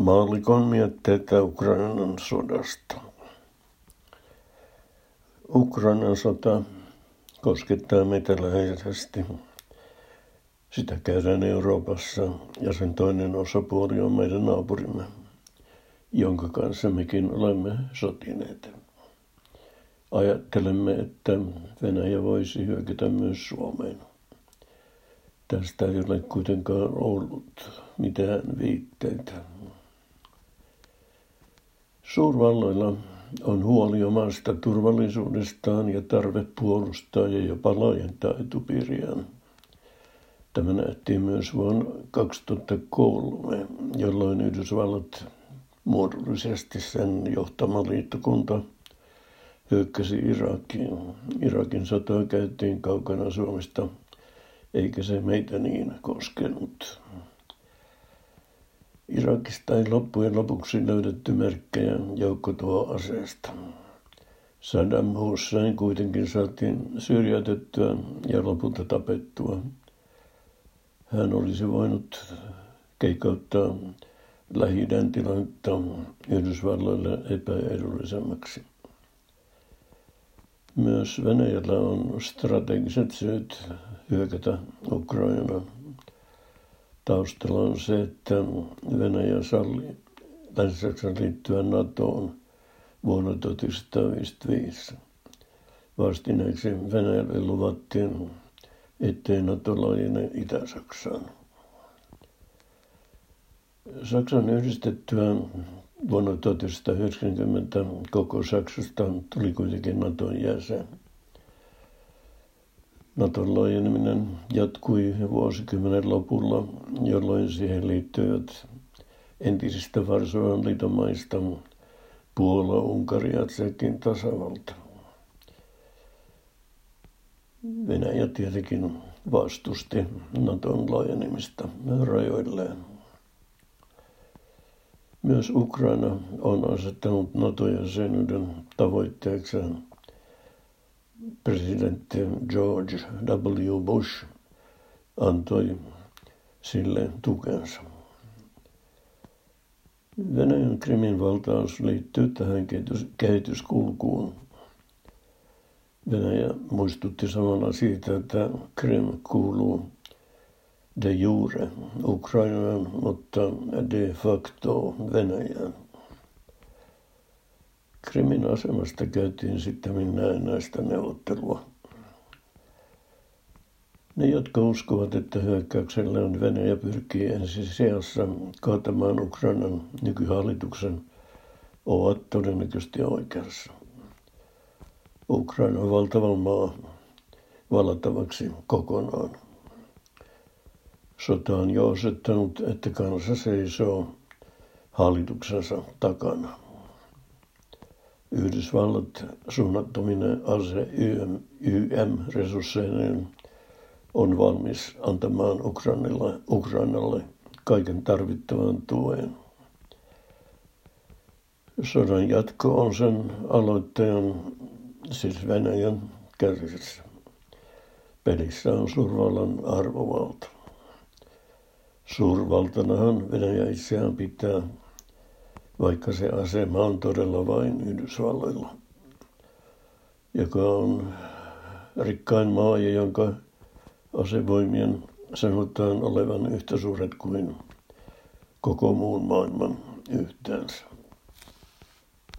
Maallikon mietteitä Ukrainan sodasta. Ukrainan sota koskettaa meitä läheisesti. Sitä käydään Euroopassa ja sen toinen osapuoli on meidän naapurimme, jonka kanssa mekin olemme sotineet. Ajattelemme, että Venäjä voisi hyökätä myös Suomeen. Tästä ei ole kuitenkaan ollut mitään viitteitä. Suurvalloilla on huoli omasta turvallisuudestaan ja tarve puolustaa ja jopa laajentaa etupiiriään. Tämä nähtiin myös vuonna 2003, jolloin Yhdysvallat muodollisesti sen johtama liittokunta hyökkäsi Irakiin. Irakin sotaa käytiin kaukana Suomesta, eikä se meitä niin koskenut. Irakista ei loppujen lopuksi löydetty merkkejä joukkotuhoaseesta. Saddam Hussein kuitenkin saatiin syrjäytettyä ja lopulta tapettua. Hän olisi voinut keikauttaa lähi tilannetta Yhdysvalloille epäedullisemmaksi. Myös Venäjällä on strategiset syyt hyökätä Ukrainaan. Taustalla on se, että Venäjä salli Länsi-Saksan liittyä NATOon vuonna 1955. Vastineeksi Venäjälle luvattiin, ettei NATO laajene Itä-Saksaan. Saksan yhdistettyä vuonna 1990 koko Saksasta tuli kuitenkin Naton jäsen. Naton laajeneminen jatkui vuosikymmenen lopulla, jolloin siihen liittyivät entisistä Varsovan liiton maista Puola, Unkari ja Tsekin tasavalta. Venäjä tietenkin vastusti Naton laajenemista rajoilleen. Myös Ukraina on asettanut NATO-jäsenyyden tavoitteekseen presidentti George W. Bush antoi sille tukensa. Venäjän Krimin valtaus liittyy tähän kehityskulkuun. Venäjä muistutti samalla siitä, että Krim kuuluu de jure Ukrainaan, mutta de facto Venäjään. Krimin asemasta käytiin sitten näistä neuvottelua. Ne, jotka uskovat, että hyökkäyksellä on Venäjä pyrkii ensisijassa kaatamaan Ukrainan nykyhallituksen, ovat todennäköisesti oikeassa. Ukraina on valtava maa valattavaksi kokonaan. Sota on jo osoittanut, että kansa seisoo hallituksensa takana. Yhdysvallat suunnattomine ase YM-resursseineen on valmis antamaan Ukrainalle, Ukrainalle kaiken tarvittavan tuen. Sodan jatko on sen aloittajan, siis Venäjän, käsissä. Pelissä on suurvallan arvovalta. Suurvaltanahan Venäjä itseään pitää vaikka se asema on todella vain Yhdysvalloilla, joka on rikkain maa ja jonka asevoimien sanotaan olevan yhtä suuret kuin koko muun maailman yhteensä.